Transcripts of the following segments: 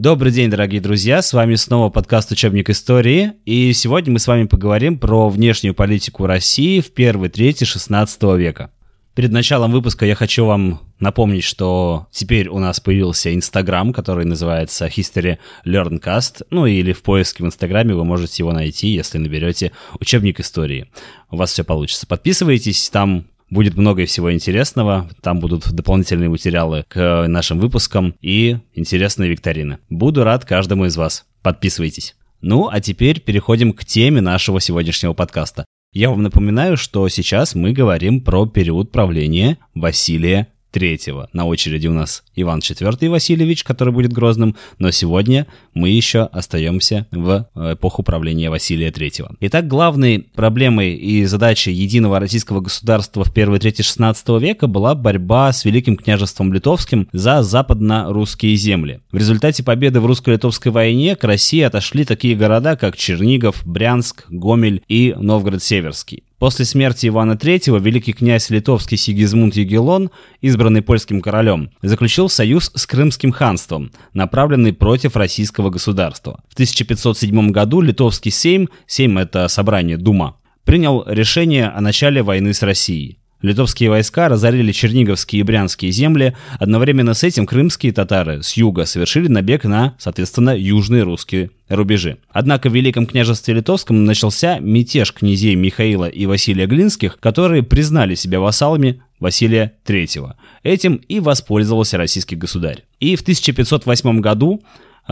Добрый день, дорогие друзья, с вами снова подкаст «Учебник истории», и сегодня мы с вами поговорим про внешнюю политику России в первой трети 16 века. Перед началом выпуска я хочу вам напомнить, что теперь у нас появился Инстаграм, который называется History Learncast, ну или в поиске в Инстаграме вы можете его найти, если наберете «Учебник истории». У вас все получится. Подписывайтесь, там Будет много всего интересного. Там будут дополнительные материалы к нашим выпускам и интересные викторины. Буду рад каждому из вас. Подписывайтесь. Ну, а теперь переходим к теме нашего сегодняшнего подкаста. Я вам напоминаю, что сейчас мы говорим про период правления Василия третьего. На очереди у нас Иван IV Васильевич, который будет Грозным, но сегодня мы еще остаемся в эпоху правления Василия III. Итак, главной проблемой и задачей единого российского государства в первой трети XVI века была борьба с Великим княжеством Литовским за западно-русские земли. В результате победы в русско-литовской войне к России отошли такие города, как Чернигов, Брянск, Гомель и Новгород-Северский. После смерти Ивана III великий князь литовский Сигизмунд Егелон, избранный польским королем, заключил союз с Крымским ханством, направленный против российского государства. В 1507 году литовский сейм, сейм это собрание Дума, принял решение о начале войны с Россией. Литовские войска разорили черниговские и брянские земли. Одновременно с этим крымские татары с юга совершили набег на, соответственно, южные русские рубежи. Однако в Великом княжестве Литовском начался мятеж князей Михаила и Василия Глинских, которые признали себя вассалами Василия III. Этим и воспользовался российский государь. И в 1508 году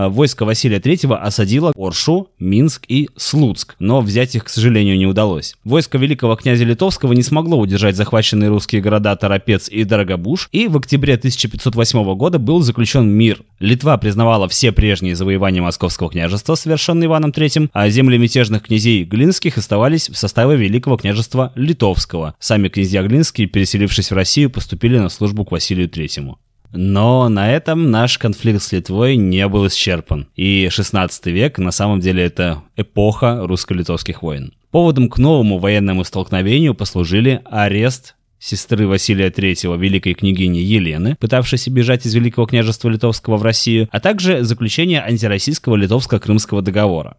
войско Василия III осадило Оршу, Минск и Слуцк, но взять их, к сожалению, не удалось. Войско великого князя Литовского не смогло удержать захваченные русские города Торопец и Дорогобуж, и в октябре 1508 года был заключен мир. Литва признавала все прежние завоевания Московского княжества, совершенные Иваном III, а земли мятежных князей Глинских оставались в составе Великого княжества Литовского. Сами князья Глинские, переселившись в Россию, поступили на службу к Василию III. Но на этом наш конфликт с Литвой не был исчерпан. И 16 век на самом деле это эпоха русско-литовских войн. Поводом к новому военному столкновению послужили арест сестры Василия III, великой княгини Елены, пытавшейся бежать из Великого княжества Литовского в Россию, а также заключение антироссийского литовско-крымского договора.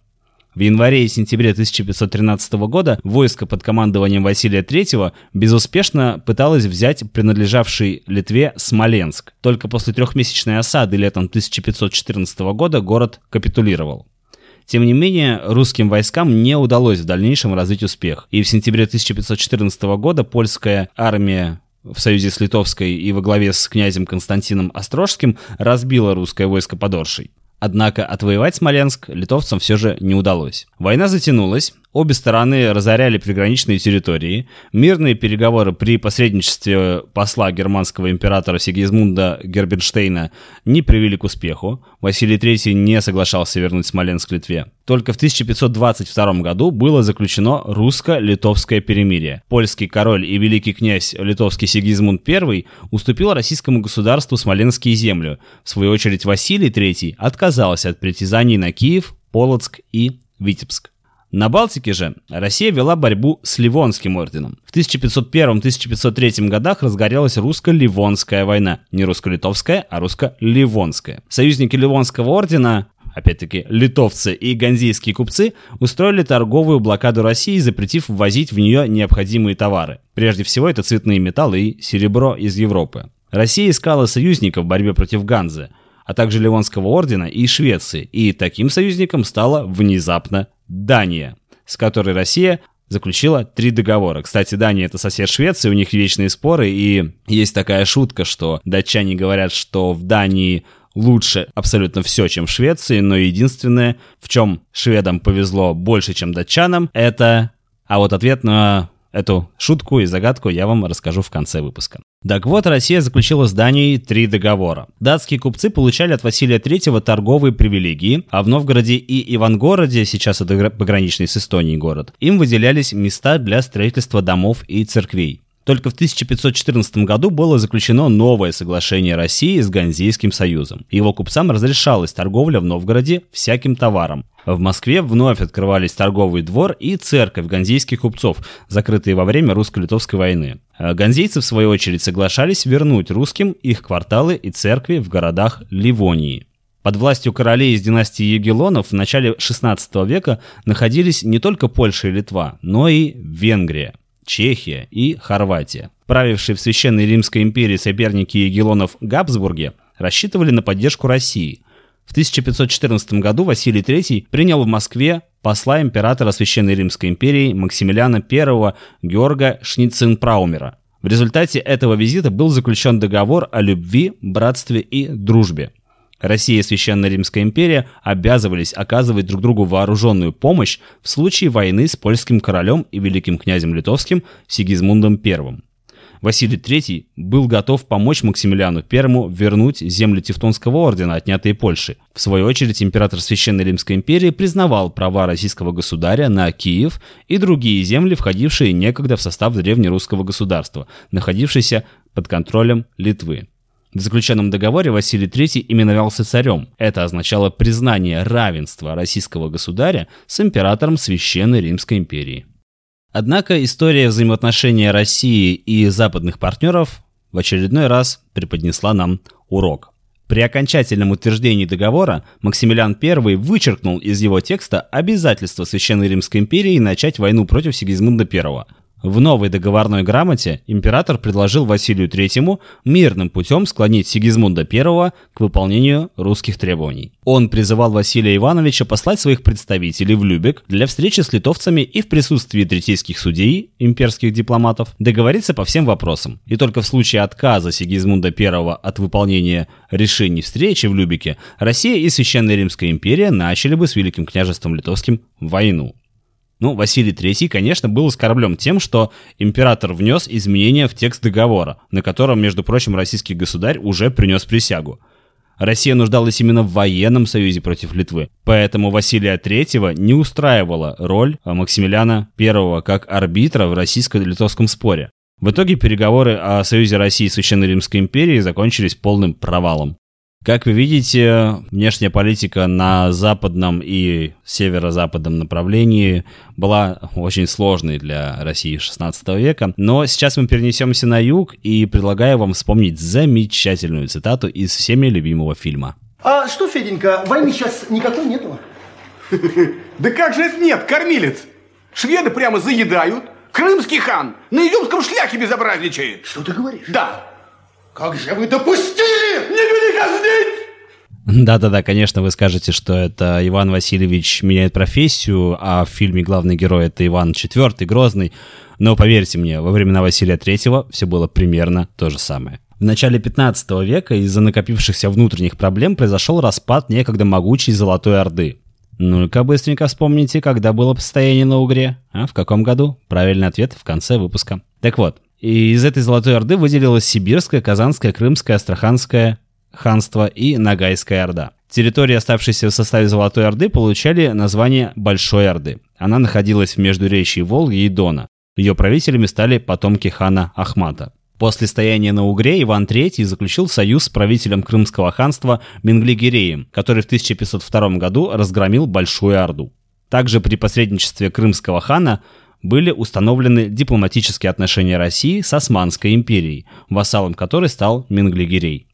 В январе и сентябре 1513 года войско под командованием Василия III безуспешно пыталось взять принадлежавший Литве Смоленск. Только после трехмесячной осады летом 1514 года город капитулировал. Тем не менее, русским войскам не удалось в дальнейшем развить успех. И в сентябре 1514 года польская армия в союзе с Литовской и во главе с князем Константином Острожским разбила русское войско под Оршей. Однако отвоевать Смоленск литовцам все же не удалось. Война затянулась, Обе стороны разоряли приграничные территории. Мирные переговоры при посредничестве посла германского императора Сигизмунда Герберштейна не привели к успеху. Василий III не соглашался вернуть Смоленск Литве. Только в 1522 году было заключено русско-литовское перемирие. Польский король и великий князь литовский Сигизмунд I уступил российскому государству Смоленские земли. В свою очередь Василий III отказался от притязаний на Киев, Полоцк и Витебск. На Балтике же Россия вела борьбу с Ливонским орденом. В 1501-1503 годах разгорелась русско-ливонская война. Не русско-литовская, а русско-ливонская. Союзники Ливонского ордена опять-таки, литовцы и ганзейские купцы устроили торговую блокаду России, запретив ввозить в нее необходимые товары. Прежде всего, это цветные металлы и серебро из Европы. Россия искала союзников в борьбе против Ганзы, а также Ливонского ордена и Швеции, и таким союзником стала внезапно Дания, с которой Россия заключила три договора. Кстати, Дания это сосед Швеции, у них вечные споры, и есть такая шутка, что датчане говорят, что в Дании лучше абсолютно все, чем в Швеции, но единственное, в чем шведам повезло больше, чем датчанам, это... А вот ответ на эту шутку и загадку я вам расскажу в конце выпуска. Так вот, Россия заключила с Данией три договора. Датские купцы получали от Василия III торговые привилегии, а в Новгороде и Ивангороде, сейчас это пограничный с Эстонией город, им выделялись места для строительства домов и церквей. Только в 1514 году было заключено новое соглашение России с Ганзейским союзом. Его купцам разрешалась торговля в Новгороде всяким товаром. В Москве вновь открывались торговый двор и церковь ганзейских купцов, закрытые во время русско-литовской войны. А ганзейцы, в свою очередь, соглашались вернуть русским их кварталы и церкви в городах Ливонии. Под властью королей из династии Егелонов в начале XVI века находились не только Польша и Литва, но и Венгрия, Чехия и Хорватия. Правившие в Священной Римской империи соперники Егелонов Габсбурге рассчитывали на поддержку России. В 1514 году Василий III принял в Москве посла императора Священной Римской империи Максимилиана I Георга Шниценпраумера. В результате этого визита был заключен договор о любви, братстве и дружбе. Россия и Священная Римская империя обязывались оказывать друг другу вооруженную помощь в случае войны с польским королем и великим князем литовским Сигизмундом I. Василий III был готов помочь Максимилиану I вернуть земли Тевтонского ордена, отнятые Польшей. В свою очередь, император Священной Римской империи признавал права российского государя на Киев и другие земли, входившие некогда в состав древнерусского государства, находившиеся под контролем Литвы. В заключенном договоре Василий III именовался царем. Это означало признание равенства российского государя с императором Священной Римской империи. Однако история взаимоотношения России и западных партнеров в очередной раз преподнесла нам урок. При окончательном утверждении договора Максимилиан I вычеркнул из его текста обязательство Священной Римской империи начать войну против Сигизмунда I – в новой договорной грамоте император предложил Василию III мирным путем склонить Сигизмунда I к выполнению русских требований. Он призывал Василия Ивановича послать своих представителей в Любек для встречи с литовцами и в присутствии третейских судей, имперских дипломатов, договориться по всем вопросам. И только в случае отказа Сигизмунда I от выполнения решений встречи в Любеке, Россия и Священная Римская империя начали бы с Великим княжеством Литовским войну. Ну, Василий III, конечно, был оскорблен тем, что император внес изменения в текст договора, на котором, между прочим, российский государь уже принес присягу. Россия нуждалась именно в военном союзе против Литвы, поэтому Василия III не устраивала роль Максимилиана I как арбитра в российско-литовском споре. В итоге переговоры о союзе России и Священной Римской империи закончились полным провалом. Как вы видите, внешняя политика на западном и северо-западном направлении была очень сложной для России XVI века. Но сейчас мы перенесемся на юг и предлагаю вам вспомнить замечательную цитату из всеми любимого фильма. А что, Феденька, войны сейчас никакой нету? Да как же это нет, кормилец? Шведы прямо заедают. Крымский хан на изюмском шляхе безобразничает. Что ты говоришь? Да. Как же вы допустили? Не вели казнить! Да-да-да, конечно, вы скажете, что это Иван Васильевич меняет профессию, а в фильме главный герой это Иван IV, Грозный. Но поверьте мне, во времена Василия III все было примерно то же самое. В начале 15 века из-за накопившихся внутренних проблем произошел распад некогда могучей Золотой Орды. Ну-ка быстренько вспомните, когда было состояние на Угре. А в каком году? Правильный ответ в конце выпуска. Так вот, и из этой Золотой Орды выделилась Сибирская, Казанская, Крымская, Астраханская ханство и Ногайская Орда. Территории, оставшиеся в составе Золотой Орды, получали название Большой Орды. Она находилась в междуречии Волги и Дона. Ее правителями стали потомки хана Ахмата. После стояния на Угре Иван III заключил союз с правителем Крымского ханства Менглигереем, который в 1502 году разгромил Большую Орду. Также при посредничестве крымского хана были установлены дипломатические отношения России с Османской империей, вассалом которой стал Менглигерей.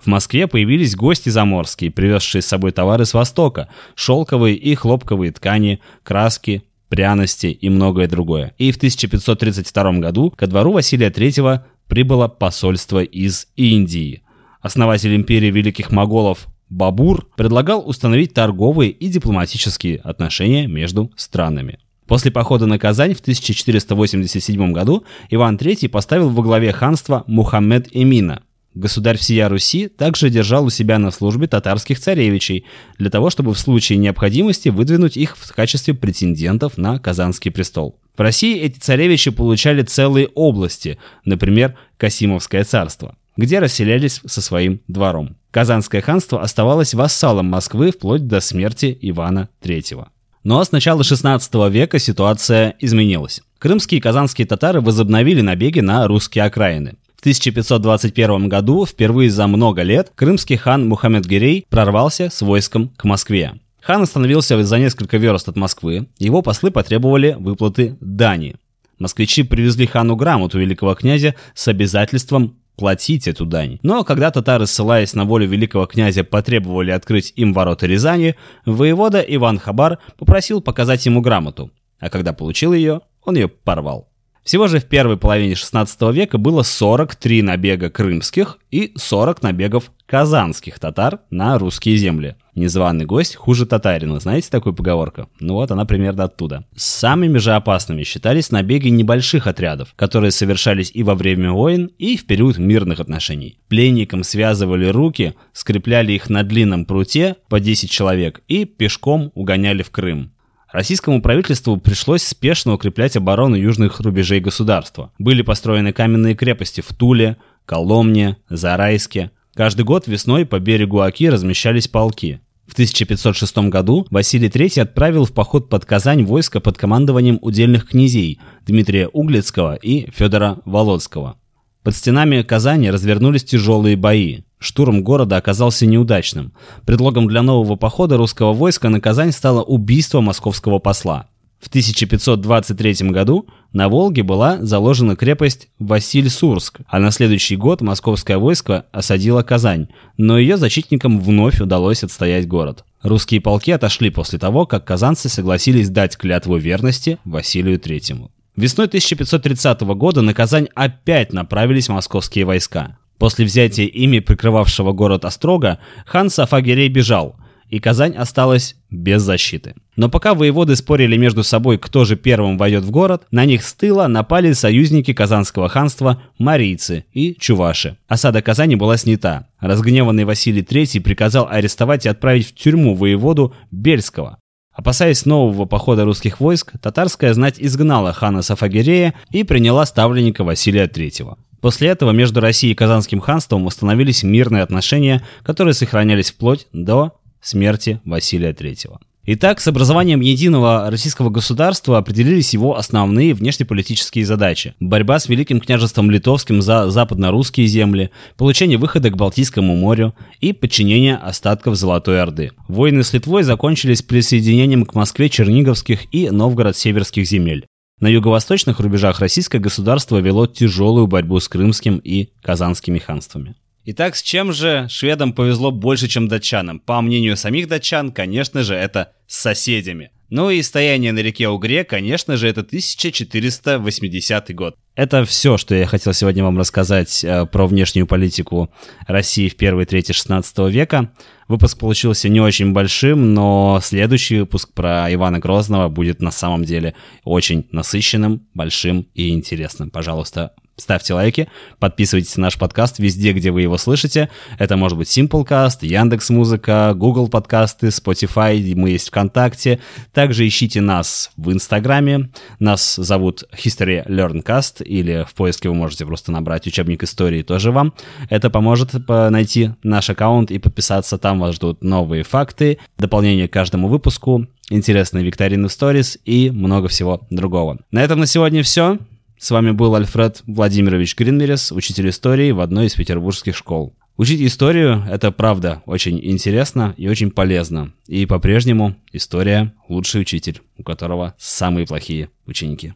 В Москве появились гости заморские, привезшие с собой товары с Востока, шелковые и хлопковые ткани, краски, пряности и многое другое. И в 1532 году ко двору Василия III прибыло посольство из Индии. Основатель империи великих моголов Бабур предлагал установить торговые и дипломатические отношения между странами. После похода на Казань в 1487 году Иван III поставил во главе ханства Мухаммед Эмина. Государь всея Руси также держал у себя на службе татарских царевичей, для того, чтобы в случае необходимости выдвинуть их в качестве претендентов на Казанский престол. В России эти царевичи получали целые области, например, Касимовское царство, где расселялись со своим двором. Казанское ханство оставалось вассалом Москвы вплоть до смерти Ивана III. Но с начала 16 века ситуация изменилась. Крымские и казанские татары возобновили набеги на русские окраины. В 1521 году, впервые за много лет, крымский хан Мухаммед Гирей прорвался с войском к Москве. Хан остановился за несколько верст от Москвы, его послы потребовали выплаты дани. Москвичи привезли хану грамоту великого князя с обязательством платить эту дань. Но когда татары, ссылаясь на волю великого князя, потребовали открыть им ворота Рязани, воевода Иван Хабар попросил показать ему грамоту, а когда получил ее, он ее порвал. Всего же в первой половине 16 века было 43 набега крымских и 40 набегов казанских татар на русские земли. Незваный гость хуже татарина, знаете такую поговорку? Ну вот она примерно оттуда. Самыми же опасными считались набеги небольших отрядов, которые совершались и во время войн, и в период мирных отношений. Пленникам связывали руки, скрепляли их на длинном пруте по 10 человек и пешком угоняли в Крым. Российскому правительству пришлось спешно укреплять оборону южных рубежей государства. Были построены каменные крепости в Туле, Коломне, Зарайске. Каждый год весной по берегу Оки размещались полки. В 1506 году Василий III отправил в поход под Казань войско под командованием удельных князей Дмитрия Углицкого и Федора Володского. Под стенами Казани развернулись тяжелые бои. Штурм города оказался неудачным. Предлогом для нового похода русского войска на Казань стало убийство московского посла. В 1523 году на Волге была заложена крепость Василь-Сурск, а на следующий год московское войско осадило Казань, но ее защитникам вновь удалось отстоять город. Русские полки отошли после того, как казанцы согласились дать клятву верности Василию III. Весной 1530 года на Казань опять направились московские войска. После взятия ими прикрывавшего город Острога, хан Сафагерей бежал, и Казань осталась без защиты. Но пока воеводы спорили между собой, кто же первым войдет в город, на них с тыла напали союзники Казанского ханства марийцы и чуваши. Осада Казани была снята. Разгневанный Василий III приказал арестовать и отправить в тюрьму воеводу Бельского. Опасаясь нового похода русских войск, татарская знать изгнала хана Сафагерея и приняла ставленника Василия III. После этого между Россией и Казанским ханством установились мирные отношения, которые сохранялись вплоть до смерти Василия III. Итак, с образованием единого российского государства определились его основные внешнеполитические задачи. Борьба с Великим княжеством Литовским за западно-русские земли, получение выхода к Балтийскому морю и подчинение остатков Золотой Орды. Войны с Литвой закончились присоединением к Москве Черниговских и Новгород-Северских земель. На юго-восточных рубежах российское государство вело тяжелую борьбу с крымским и казанскими ханствами. Итак, с чем же шведам повезло больше, чем датчанам? По мнению самих датчан, конечно же, это с соседями. Ну и стояние на реке Угре, конечно же, это 1480 год. Это все, что я хотел сегодня вам рассказать э, про внешнюю политику России в первой трети 16 века. Выпуск получился не очень большим, но следующий выпуск про Ивана Грозного будет на самом деле очень насыщенным, большим и интересным. Пожалуйста, ставьте лайки, подписывайтесь на наш подкаст везде, где вы его слышите. Это может быть Simplecast, Яндекс Музыка, Google подкасты, Spotify, мы есть ВКонтакте. Также ищите нас в Инстаграме. Нас зовут History Learncast, или в поиске вы можете просто набрать учебник истории тоже вам. Это поможет найти наш аккаунт и подписаться. Там вас ждут новые факты, дополнение к каждому выпуску, интересные викторины в сторис и много всего другого. На этом на сегодня все. С вами был Альфред Владимирович Гринмерес, учитель истории в одной из петербургских школ. Учить историю – это правда очень интересно и очень полезно. И по-прежнему история – лучший учитель, у которого самые плохие ученики.